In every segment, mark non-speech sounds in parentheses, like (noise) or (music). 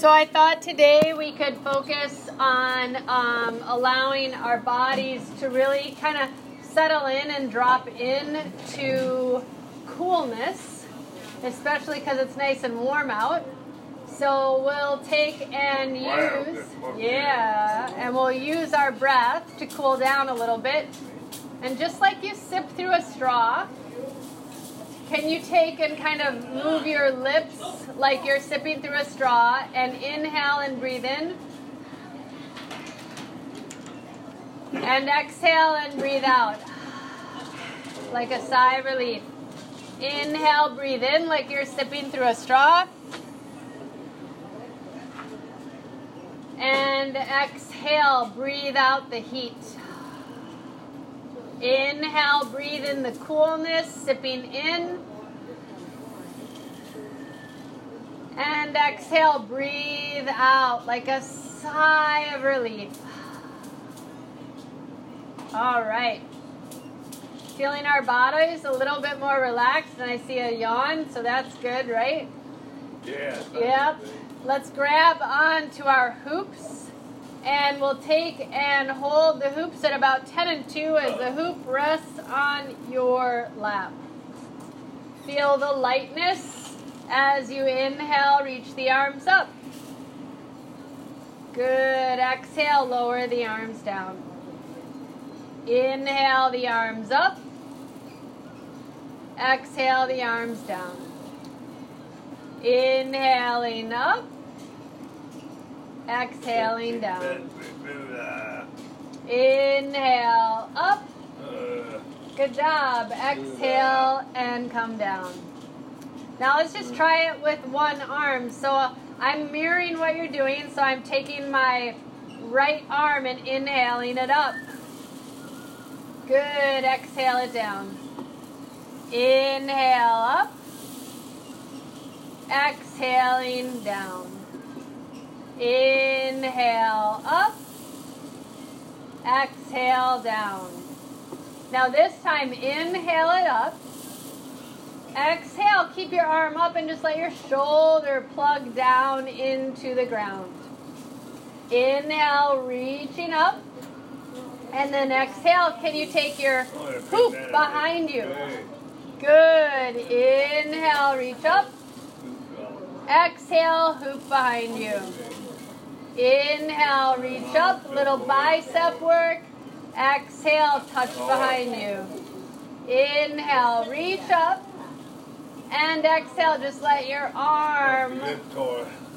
So I thought today we could focus on um, allowing our bodies to really kind of settle in and drop in to coolness, especially because it's nice and warm out. So we'll take and use, yeah, and we'll use our breath to cool down a little bit. And just like you sip through a straw, can you take and kind of move your lips like you're sipping through a straw and inhale and breathe in? And exhale and breathe out like a sigh of relief. Inhale, breathe in like you're sipping through a straw. And exhale, breathe out the heat. Inhale, breathe in the coolness, sipping in. And exhale, breathe out like a sigh of relief. All right. Feeling our bodies a little bit more relaxed, and I see a yawn, so that's good, right? Yeah. Yep. Let's grab onto our hoops and we'll take and hold the hoops at about 10 and 2 as the hoop rests on your lap. Feel the lightness as you inhale, reach the arms up. Good. Exhale, lower the arms down. Inhale the arms up. Exhale the arms down. Inhaling up. Exhaling down. Inhale up. Good job. Exhale and come down. Now let's just try it with one arm. So I'm mirroring what you're doing. So I'm taking my right arm and inhaling it up. Good. Exhale it down. Inhale up. Exhaling down. Inhale up. Exhale down. Now this time, inhale it up. Exhale, keep your arm up and just let your shoulder plug down into the ground. Inhale, reaching up. And then exhale, can you take your hoop behind you? Good. Inhale, reach up. Exhale, hoop behind you. Inhale, reach up, little bicep work. Exhale, touch behind you. Inhale, reach up. And exhale, just let your arm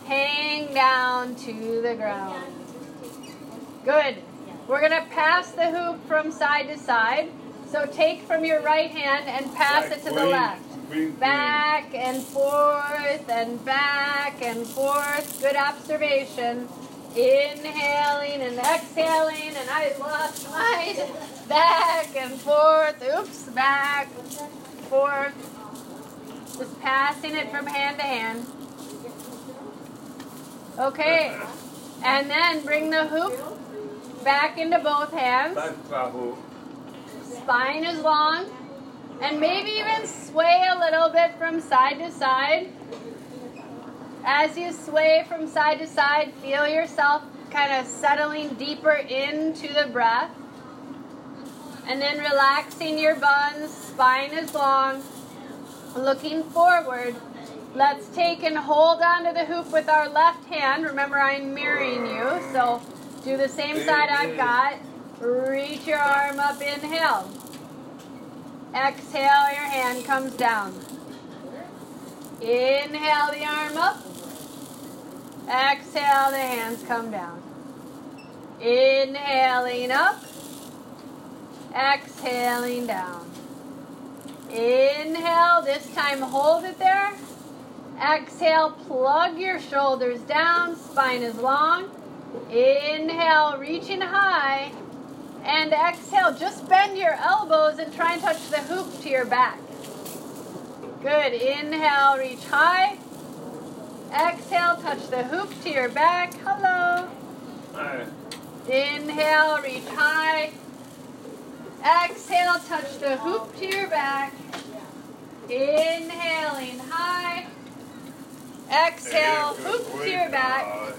hang down to the ground. Good. We're going to pass the hoop from side to side. So take from your right hand and pass it to the left. Back and forth and back and forth. Good observation. Inhaling and exhaling, and I lost mine. Back and forth. Oops, back, forth. Just passing it from hand to hand. Okay. And then bring the hoop back into both hands. Spine is long. And maybe even sway a little bit from side to side. As you sway from side to side, feel yourself kind of settling deeper into the breath. And then relaxing your buns, spine is long, looking forward. Let's take and hold onto the hoop with our left hand. Remember, I'm mirroring you, so do the same side I've got. Reach your arm up, inhale. Exhale, your hand comes down. Inhale the arm up. Exhale, the hands come down. Inhaling up. Exhaling down. Inhale, this time hold it there. Exhale, plug your shoulders down, spine is long. Inhale, reaching high. And exhale, just bend your elbows and try and touch the hoop to your back. Good. Inhale, reach high. Exhale, touch the hoop to your back. Hello. Hi. Inhale, reach high. Exhale, touch the hoop to your back. Inhaling high. Exhale, hoop to your back,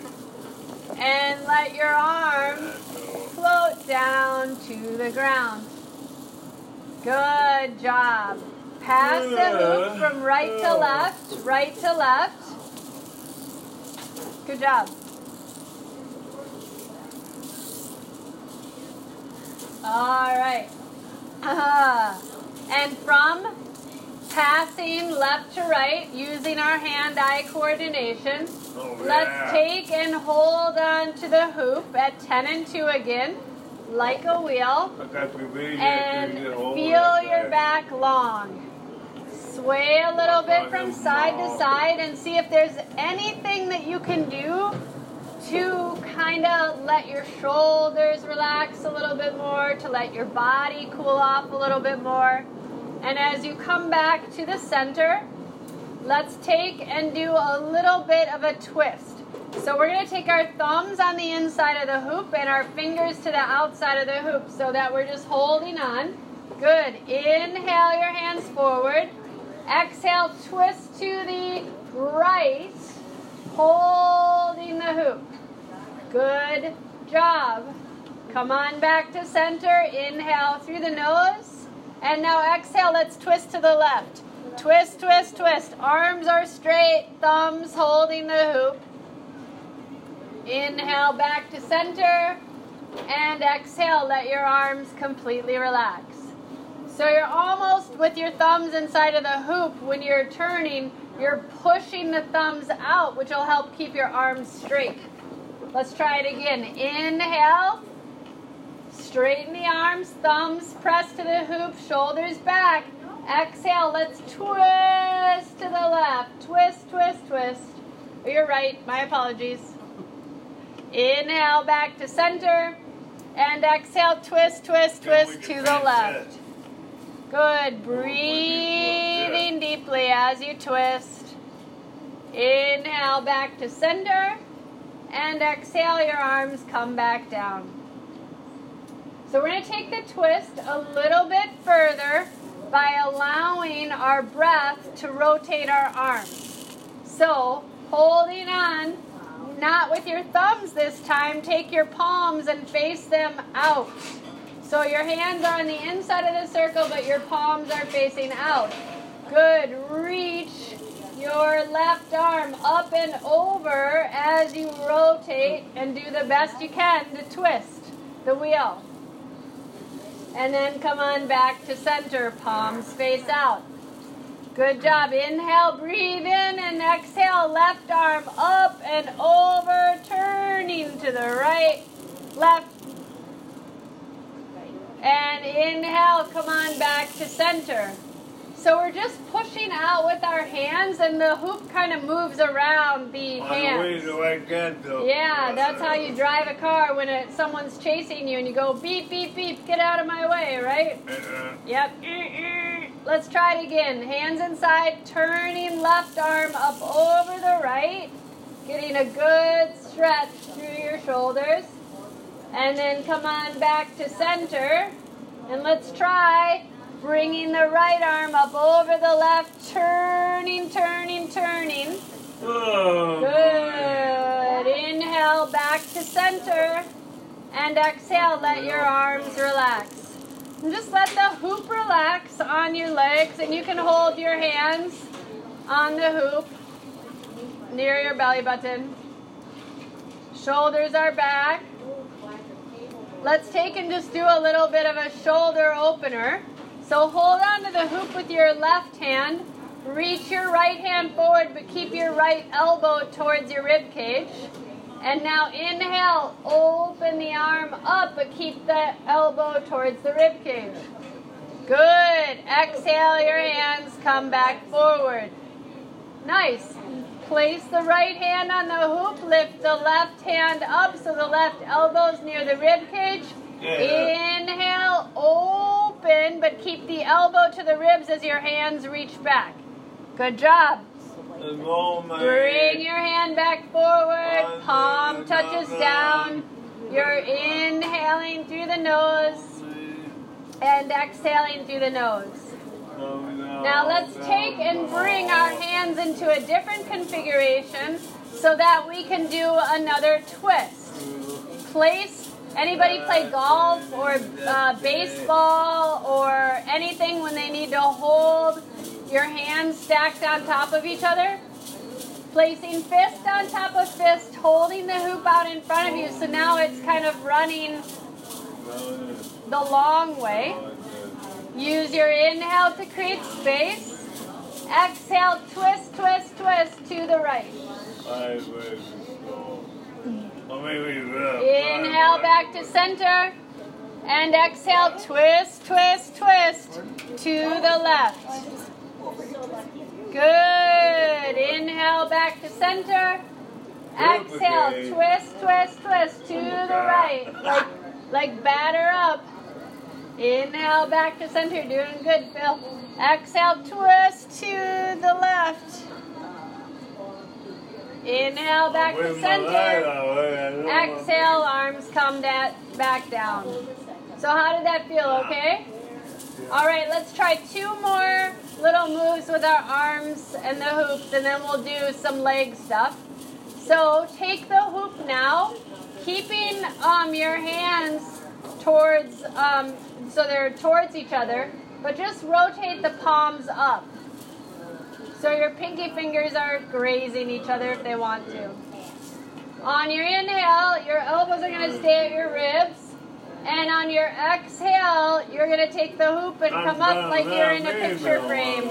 and let your arms float down to the ground. Good job. Pass the hoop from right to left, right to left. Good job. All right. Uh, and from passing left to right using our hand eye coordination, Oh, let's take and hold on to the hoop at 10 and 2 again, like a wheel, I got to be and feel your back long. Sway a little bit from side to side and see if there's anything that you can do to kind of let your shoulders relax a little bit more, to let your body cool off a little bit more. And as you come back to the center, let's take and do a little bit of a twist. So we're going to take our thumbs on the inside of the hoop and our fingers to the outside of the hoop so that we're just holding on. Good. Inhale your hands forward. Exhale, twist to the right, holding the hoop. Good job. Come on back to center. Inhale through the nose. And now exhale, let's twist to the left. Twist, twist, twist. Arms are straight, thumbs holding the hoop. Inhale back to center. And exhale, let your arms completely relax. So you're almost with your thumbs inside of the hoop. When you're turning, you're pushing the thumbs out, which will help keep your arms straight. Let's try it again. Inhale. Straighten the arms, thumbs press to the hoop, shoulders back. Exhale, let's twist to the left. Twist, twist, twist. Oh, you're right, my apologies. Inhale back to center. And exhale, twist, twist, twist to the left. Good. Breathing deeply as you twist. Inhale back to center. And exhale, your arms come back down. So we're going to take the twist a little bit further by allowing our breath to rotate our arms. So holding on, not with your thumbs this time, take your palms and face them out. So your hands are on the inside of the circle, but your palms are facing out. Good. Reach your left arm up and over as you rotate and do the best you can to twist the wheel. And then come on back to center, palms face out. Good job. Inhale, breathe in, and exhale, left arm up and over, turning to the right, left. And inhale, come on back to center. So we're just pushing out with our hands, and the hoop kind of moves around the On the way hands. can though. Yeah, that's how you drive a car when it, someone's chasing you and you go beep, beep, beep, get out of my way, right? Uh, Yep. Let's try it again. Hands inside, turning left arm up over the right, getting a good stretch through your shoulders. And then come on back to center. And let's try bringing the right arm up over the left, turning, turning, turning. oh, Good. Inhale back to center. And exhale, let your arms relax. And just let the hoop relax on your legs, and you can hold your hands on the hoop near your belly button. Shoulders are back. Let's take and just do a little bit of a shoulder opener. So hold on to the hoop with your left hand. Reach your right hand forward, but keep your right elbow towards your rib cage. And now inhale, open the arm up, but keep the elbow towards the rib cage. Good. Exhale your hands, come back forward. Nice. Place the right hand on the hoop, lift the left hand up so the left elbow's near the rib cage. Yeah. Inhale, open, but keep the elbow to the ribs as your hands reach back. Good job. Bring your hand back forward, palm touches down. You're inhaling through the nose and exhaling through the nose. Now let's take and bring our hands into a different configuration so that we can do another twist. Place, anybody play golf or uh, baseball or anything when they need to hold your hands stacked on top of each other? Placing fist on top of fist, holding the hoop out in front of you so now it's kind of running the long way. Use your inhale to create space. Exhale, twist, twist, twist to the right. Inhale back to center. And exhale, twist, twist, twist to the left. Good. Inhale back to center. Exhale, twist, twist, twist to the right. Like, like batter up. Inhale back to center. Doing good, Phil. Exhale, twist to the left. Inhale back to center. Exhale, arms come that back down. So how did that feel? Okay? All right, let's try two more little moves with our arms and the hoops, and then we'll do some leg stuff. So take the hoop now, keeping um, your hands towards, um, so they're towards each other, but just rotate the palms up. So your pinky fingers are grazing each other if they want to. On your inhale, your elbows are going to stay at your ribs. And on your exhale, you're going to take the hoop and come up like you're in a picture frame.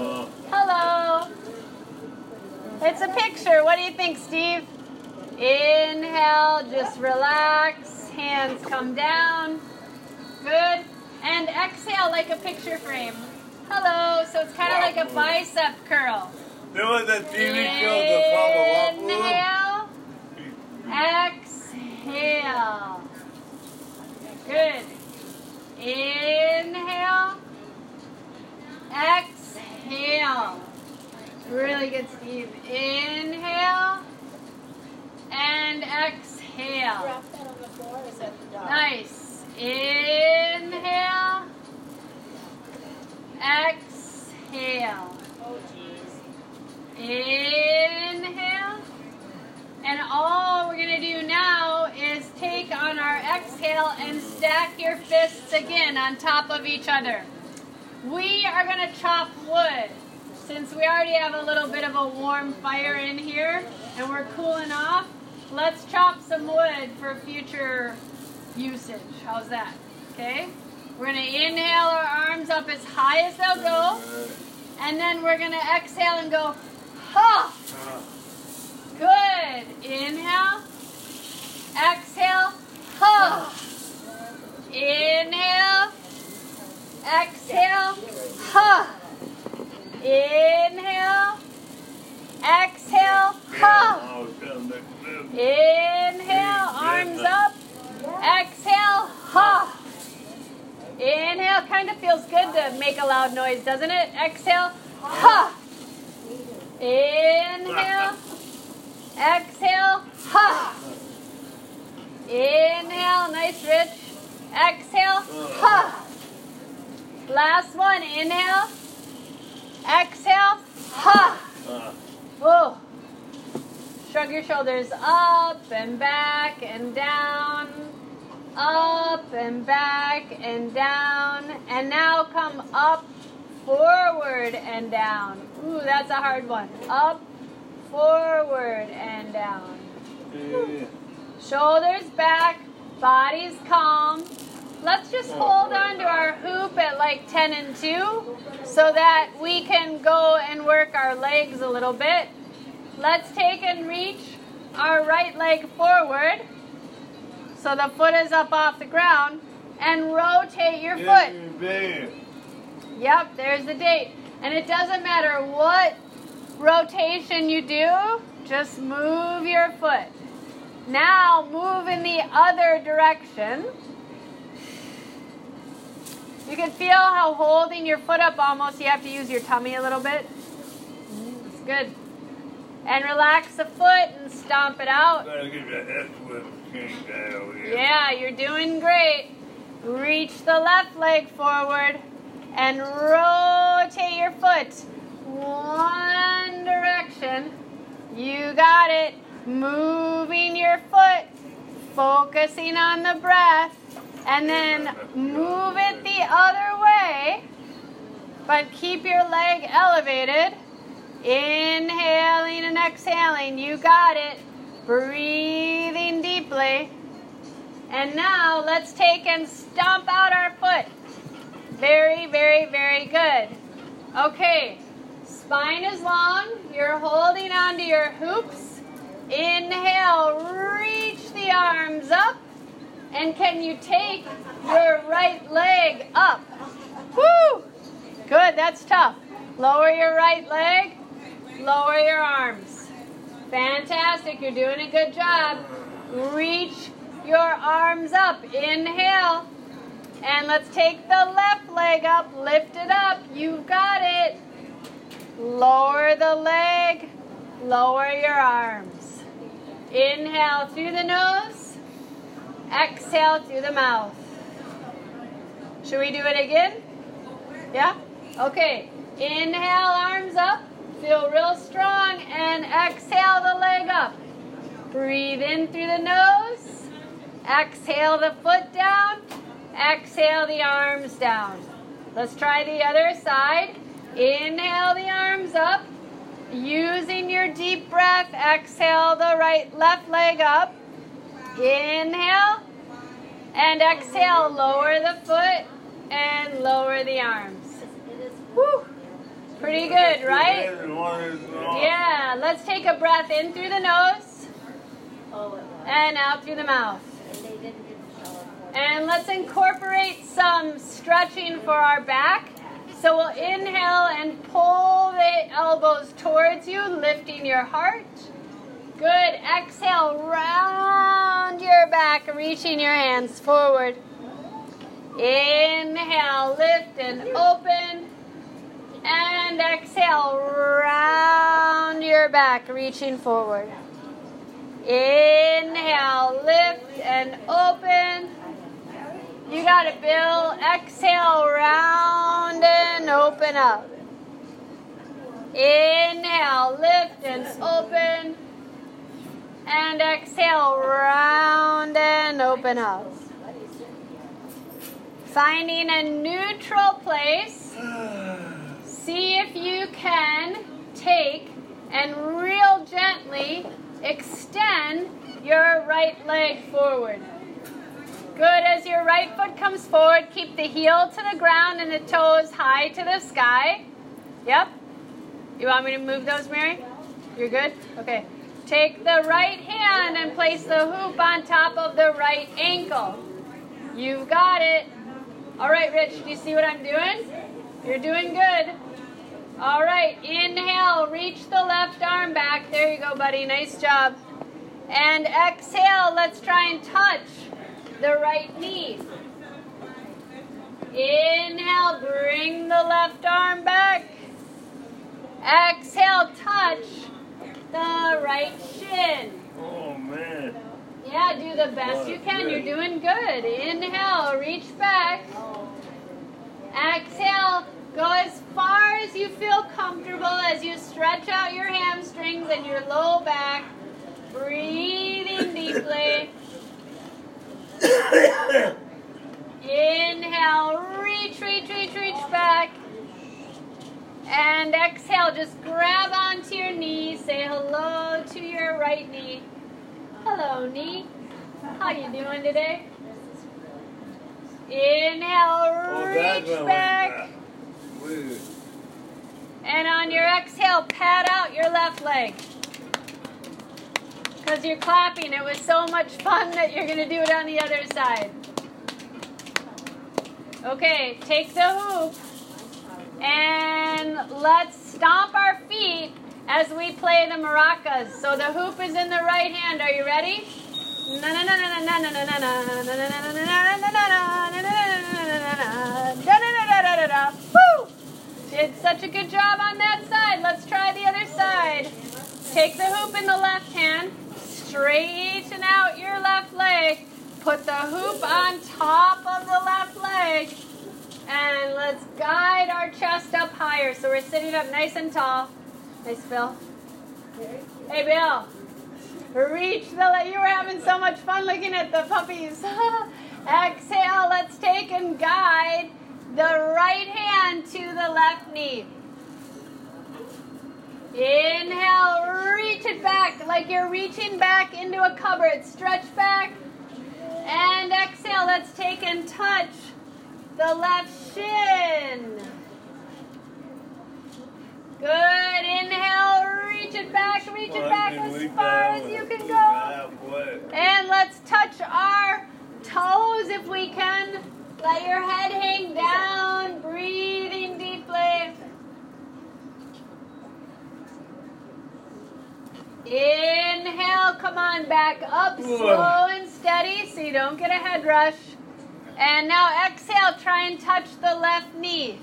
Hello. It's a picture. What do you think, Steve? Inhale, just relax. Hands come down. Good. And exhale like a picture frame. Hello. So it's kind of like a bicep curl. There was a TV show, The Papa Inhale. Exhale. Good. Inhale. Exhale. Really good, Steve. Inhale. And exhale. Nice. that on the floor. Is that the dog? Nice. Inhale. Exhale. Inhale. And all we're going to do now is take on our exhale and stack your fists again on top of each other. We are going to chop wood. Since we already have a little bit of a warm fire in here and we're cooling off, let's chop some wood for future usage. How's that? Okay? We're going to inhale our arms up as high as they'll go. And then we're going to exhale and go, ha! Good. Inhale. Exhale. Ha. Inhale. Exhale. Ha. Inhale. Exhale. Ha. Inhale. Arms up. Exhale. Ha. Inhale. Kind of feels good to make a loud noise, doesn't it? Exhale. Ha. Inhale. Exhale. Ha. Inhale. Nice, Rich. Exhale. Ha. Last one. Inhale. Exhale. Ha. Whoa. Shrug your shoulders up and back and down. Up and back and down. And now come up, forward and down. Ooh, that's a hard one. Up, forward and down. Shoulders back, body's calm. Let's just oh, hold on to our hoop at like 10 and 2 so that we can go and work our legs a little bit. Let's take and reach our right leg forward so the foot is up off the ground and rotate your foot. Yep, there's the date. And it doesn't matter what rotation you do, just move your foot. Now move in the other direction. You can feel how holding your foot up almost you have to use your tummy a little bit. It's good. And relax the foot and stomp it out. Yeah, you're doing great. Reach the left leg forward and rotate your foot one direction. You got it. Moving your foot, focusing on the breath, and then move it the other way, but keep your leg elevated. Inhaling and exhaling. You got it. Breathing deeply. And now let's take and stomp out our foot. Very, very, very good. Okay, spine is long. You're holding onto your hoops. Inhale, reach the arms up. And can you take your right leg up? Woo! Good, that's tough. Lower your right leg, lower your arms. Fantastic, you're doing a good job. Reach your arms up. Inhale. And let's take the left leg up, lift it up. You've got it. Lower the leg, lower your arms. Inhale through the nose, exhale through the mouth. Should we do it again? Yeah? Okay. Inhale, arms up. Feel real strong and exhale the leg up. Breathe in through the nose. Exhale the foot down. Exhale the arms down. Let's try the other side. Inhale the arms up. Using your deep breath, exhale the right left leg up. Inhale and exhale, lower the foot and lower the arms. Woo. Pretty good, right? Yeah, let's take a breath in through the nose and out through the mouth. And let's incorporate some stretching for our back. So we'll inhale and pull the elbows towards you, lifting your heart. Good. Exhale, round your back, reaching your hands forward. Inhale, lift and open. And exhale, round your back, reaching forward. Inhale, lift and open. You got it, Bill. Exhale, round and open up. Inhale, lift and open. And exhale, round and open up. Finding a neutral place. See if you can take and real gently extend your right leg forward. Good. As your right foot comes forward, keep the heel to the ground and the toes high to the sky. Yep. You want me to move those, Mary? You're good? Okay. Take the right hand and place the hoop on top of the right ankle. You've got it. All right, Rich, do you see what I'm doing? You're doing good. All right, inhale, reach the left arm back. There you go, buddy. Nice job. And exhale, let's try and touch the right knee. Inhale, bring the left arm back. Exhale, touch the right shin. Oh man. Yeah, do the best you can. You're doing good. Inhale, reach back. Exhale, go as far as you feel comfortable as you stretch out your hamstrings and your low back. Breathing deeply. Inhale, reach, reach, reach, reach back. And exhale, just grab onto your knee. Say hello to your right knee. Hello, knee. How you doing today? Inhale, reach back. And on your exhale, pat out your left leg. Because you're clapping. It was so much fun that you're going to do it on the other side. Okay, take the hoop and let's stomp our feet as we play the maracas. So the hoop is in the right hand. Are you ready? Woo! Did such a good job on that side. Let's try the other side. Take the hoop in the left hand. Straighten out your left leg. Put the hoop on top of the left leg. And let's guide our chest up higher. So we're sitting up nice and tall. Nice, Bill. Hey, Bill. Reach the. You were having so much fun looking at the puppies. (laughs) Exhale. Let's take and guide the right hand to the left knee. Inhale, reach it back like you're reaching back into a cupboard. Stretch back. And exhale, let's take and touch the left shin. Good. Inhale, reach it back, reach it back as far as you can go. And let's touch our toes if we can. Let your head hang down, breathing deeply. Inhale, come on, back up slow and steady so you don't get a head rush. And now exhale, try and touch the left knee.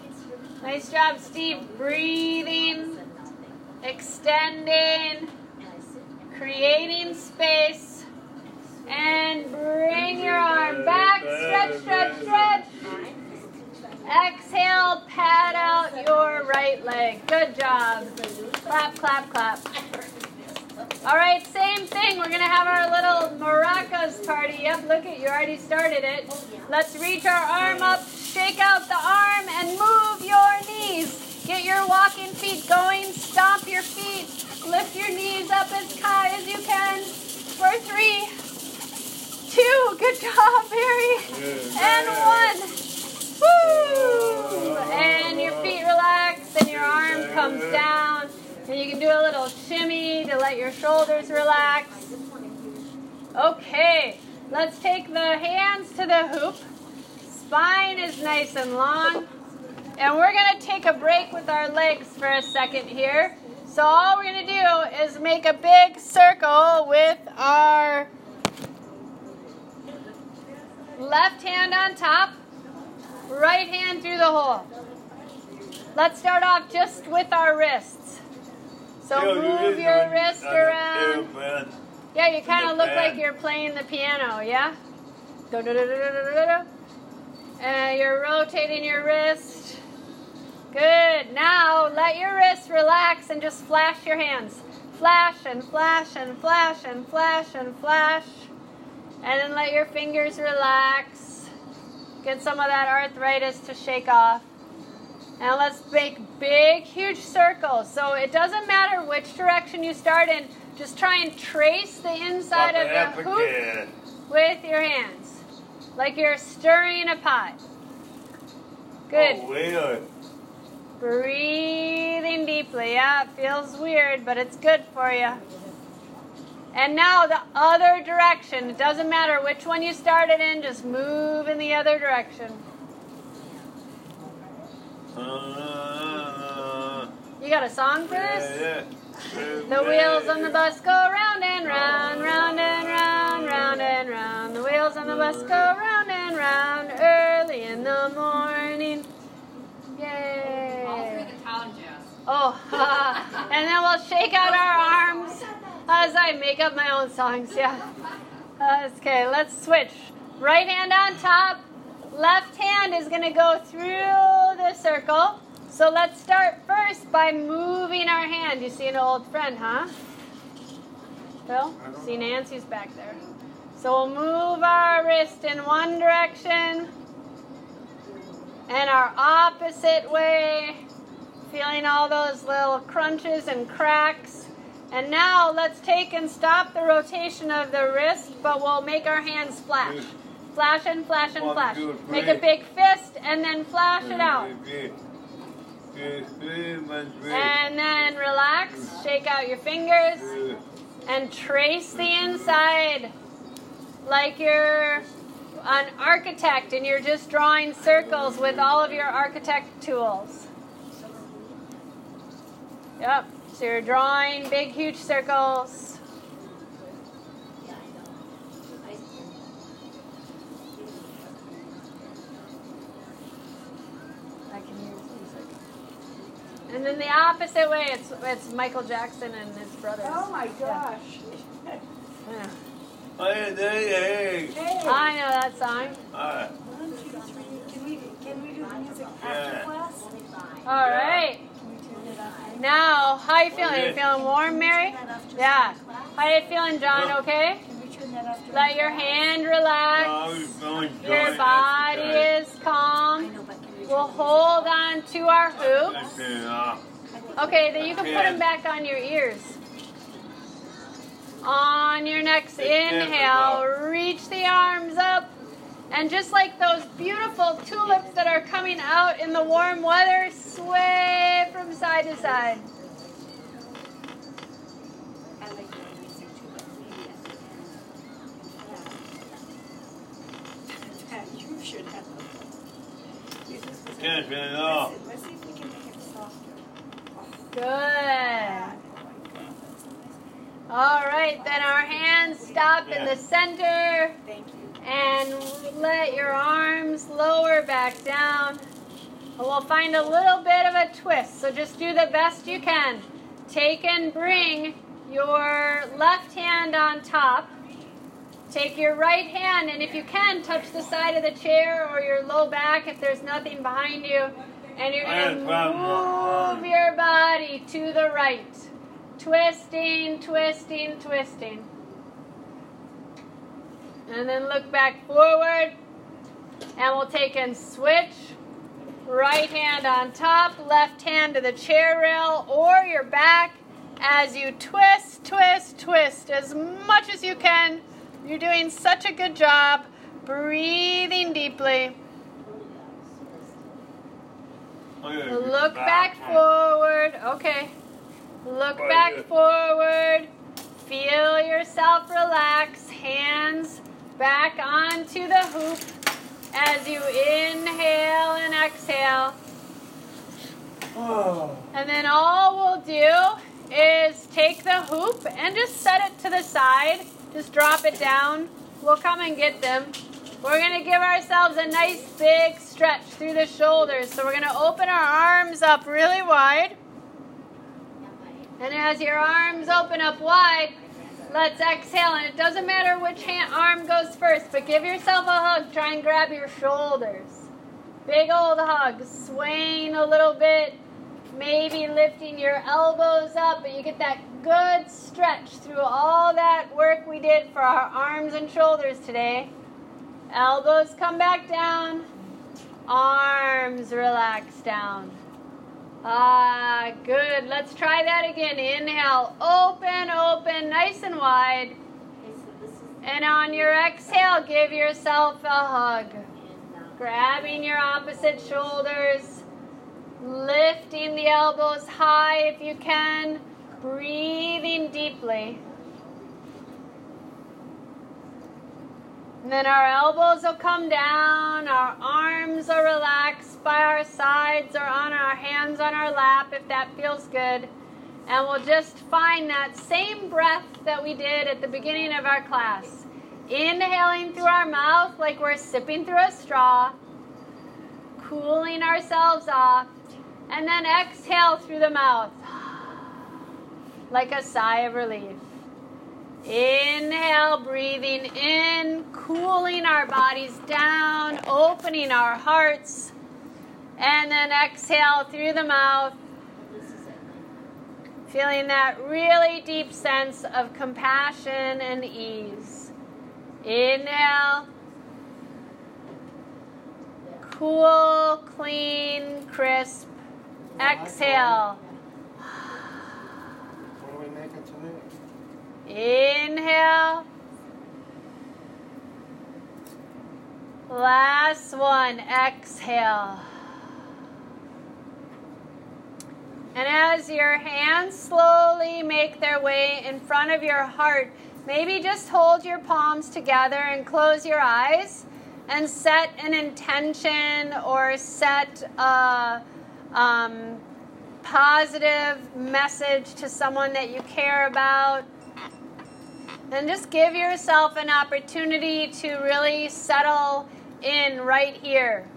Nice job, Steve. Breathing, extending, creating space. And bring your arm back. Stretch, stretch, stretch. Exhale, pat out your right leg. Good job. Clap, clap, clap. All right, same thing. We're going to have our little maracas party. Yep, look at you already started it. Let's reach our arm up, shake out the arm, and move your knees. Get your walking feet going. Stomp your feet. Lift your knees up as high as you can. For three, two. Good job, Barry. And one. Woo! And your feet relax, and your arm comes down. And you can do a little shimmy to let your shoulders relax. Okay, let's take the hands to the hoop. Spine is nice and long. And we're going to take a break with our legs for a second here. So all we're going to do is make a big circle with our left hand on top, right hand through the hole. Let's start off just with our wrists. So move your wrist around. Yeah, you kind of look like you're playing the piano, yeah? And you're rotating your wrist. Good. Now let your wrist relax and just flash your hands. Flash and flash and flash and flash and flash. And then let your fingers relax. Get some of that arthritis to shake off. And let's make big, huge circles. So it doesn't matter which direction you start in. Just try and trace the inside of the hoop with your hands. Like you're stirring a pot. Good. Oh, weird. Breathing deeply. Yeah, it feels weird, but it's good for you. And now the other direction. It doesn't matter which one you started in, just move in the other direction. Uh, You got a song for this? yeah, The wheels on the bus go round and round, round and round, round and round. The wheels on the bus go round and round early in the morning. Yay! All through the town, Jes. Oh, (laughs) and then we'll shake out our arms as I make up my own songs. Yeah. Uh, okay, let's switch. Right hand on top. Left hand is going to go through the circle. So let's start first by moving our hand. You see an old friend, huh? Phil? See Nancy's back there. So we'll move our wrist in one direction and our opposite way feeling all those little crunches and cracks. And now let's take and stop the rotation of the wrist, but we'll make our hands flash. Flash and flash and flash. Make a big fist and then flash it out. And then relax, shake out your fingers, and trace the inside. Like you're an architect and you're just drawing circles with all of your architect tools. Yep, so you're drawing big, huge circles. I can hear music. And then the opposite way, it's it's Michael Jackson and his brothers. Oh my gosh. Yeah. Hey, hey, hey. Hey. I know that song. One, two, three. Can we, can we do the music after class? All right. Now, how are you feeling? Are You feeling warm, Mary? Turn that off just Yeah. How you feeling, John? Okay? Can we turn that off during Let your hand relax. Your body is calm. know, but can we We'll hold on to our hoops. Listen, this- I think- Okay, then you can put them back on your ears. On your next inhale, reach the arms up. And just like those beautiful tulips that are coming out in the warm weather, sway from side to side. I like doing music too, but maybe at the end. Yeah. You should have them. This is- Can't turn it off. Listen, Let's see if we can make it softer. Good. All right, then our hands stop in the center. Thank you. And let your arms lower back down. And we'll find a little bit of a twist. So just do the best you can. Take and bring your left hand on top. Take your right hand, and if you can, touch the side of the chair or your low back if there's nothing behind you. And you're going to move your body to the right. Twisting, twisting, twisting. And then look back forward. And we'll take and switch. Right hand on top, left hand to the chair rail or your back as you twist, twist, twist as much as you can. You're doing such a good job. Breathing deeply. I'm gonna get Look back forward. Okay. Look back forward. Feel yourself relax. Hands back onto the hoop as you inhale and exhale. Oh. And then all we'll do is take the hoop and just set it to the side. Just drop it down. We'll come and get them. We're going to give ourselves a nice big stretch through the shoulders. So we're going to open our arms up really wide. And as your arms open up wide, let's exhale. And it doesn't matter which hand, arm goes first, but give yourself a hug. Try and grab your shoulders. Big old hug, swaying a little bit, maybe lifting your elbows up, but you get that good stretch through all that work we did for our arms and shoulders today. Elbows come back down, arms relax down. Ah, good. Let's try that again. Inhale, open, open, nice and wide. Okay, so this is And on your exhale, give yourself a hug. Grabbing your opposite shoulders, lifting the elbows high if you can, breathing deeply. And then our elbows will come down, our arms are relaxed by our sides or on our hands on our lap if that feels good. And we'll just find that same breath that we did at the beginning of our class. Inhaling through our mouth like we're sipping through a straw, cooling ourselves off, and then exhale through the mouth like a sigh of relief. Inhale, breathing in, cooling our bodies down, opening our hearts, and then exhale through the mouth, feeling that really deep sense of compassion and ease. Inhale, cool, clean, crisp. Exhale. What are we making today? Inhale. Last one. Exhale. And as your hands slowly make their way in front of your heart, maybe just hold your palms together and close your eyes and set an intention or set a um, positive message to someone that you care about. And just give yourself an opportunity to really settle in right here,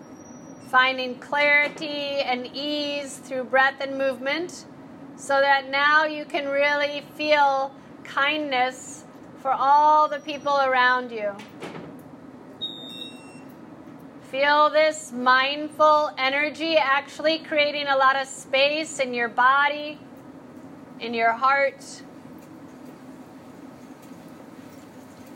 finding clarity and ease through breath and movement, so that now you can really feel kindness for all the people around you. Feel this mindful energy actually creating a lot of space in your body, in your heart.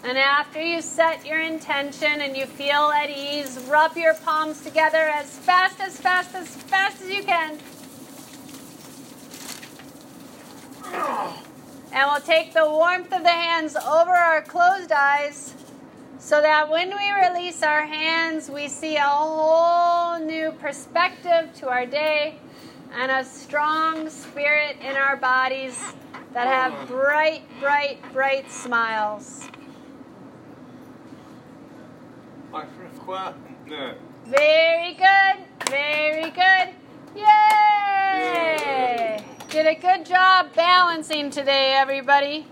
And after you set your intention and you feel at ease, rub your palms together as fast, as fast, as fast as you can. And we'll take the warmth of the hands over our closed eyes so that when we release our hands, we see a whole new perspective to our day and a strong spirit in our bodies that have bright, bright, bright smiles. Very good, very good. Yay! Did a good job balancing today, everybody.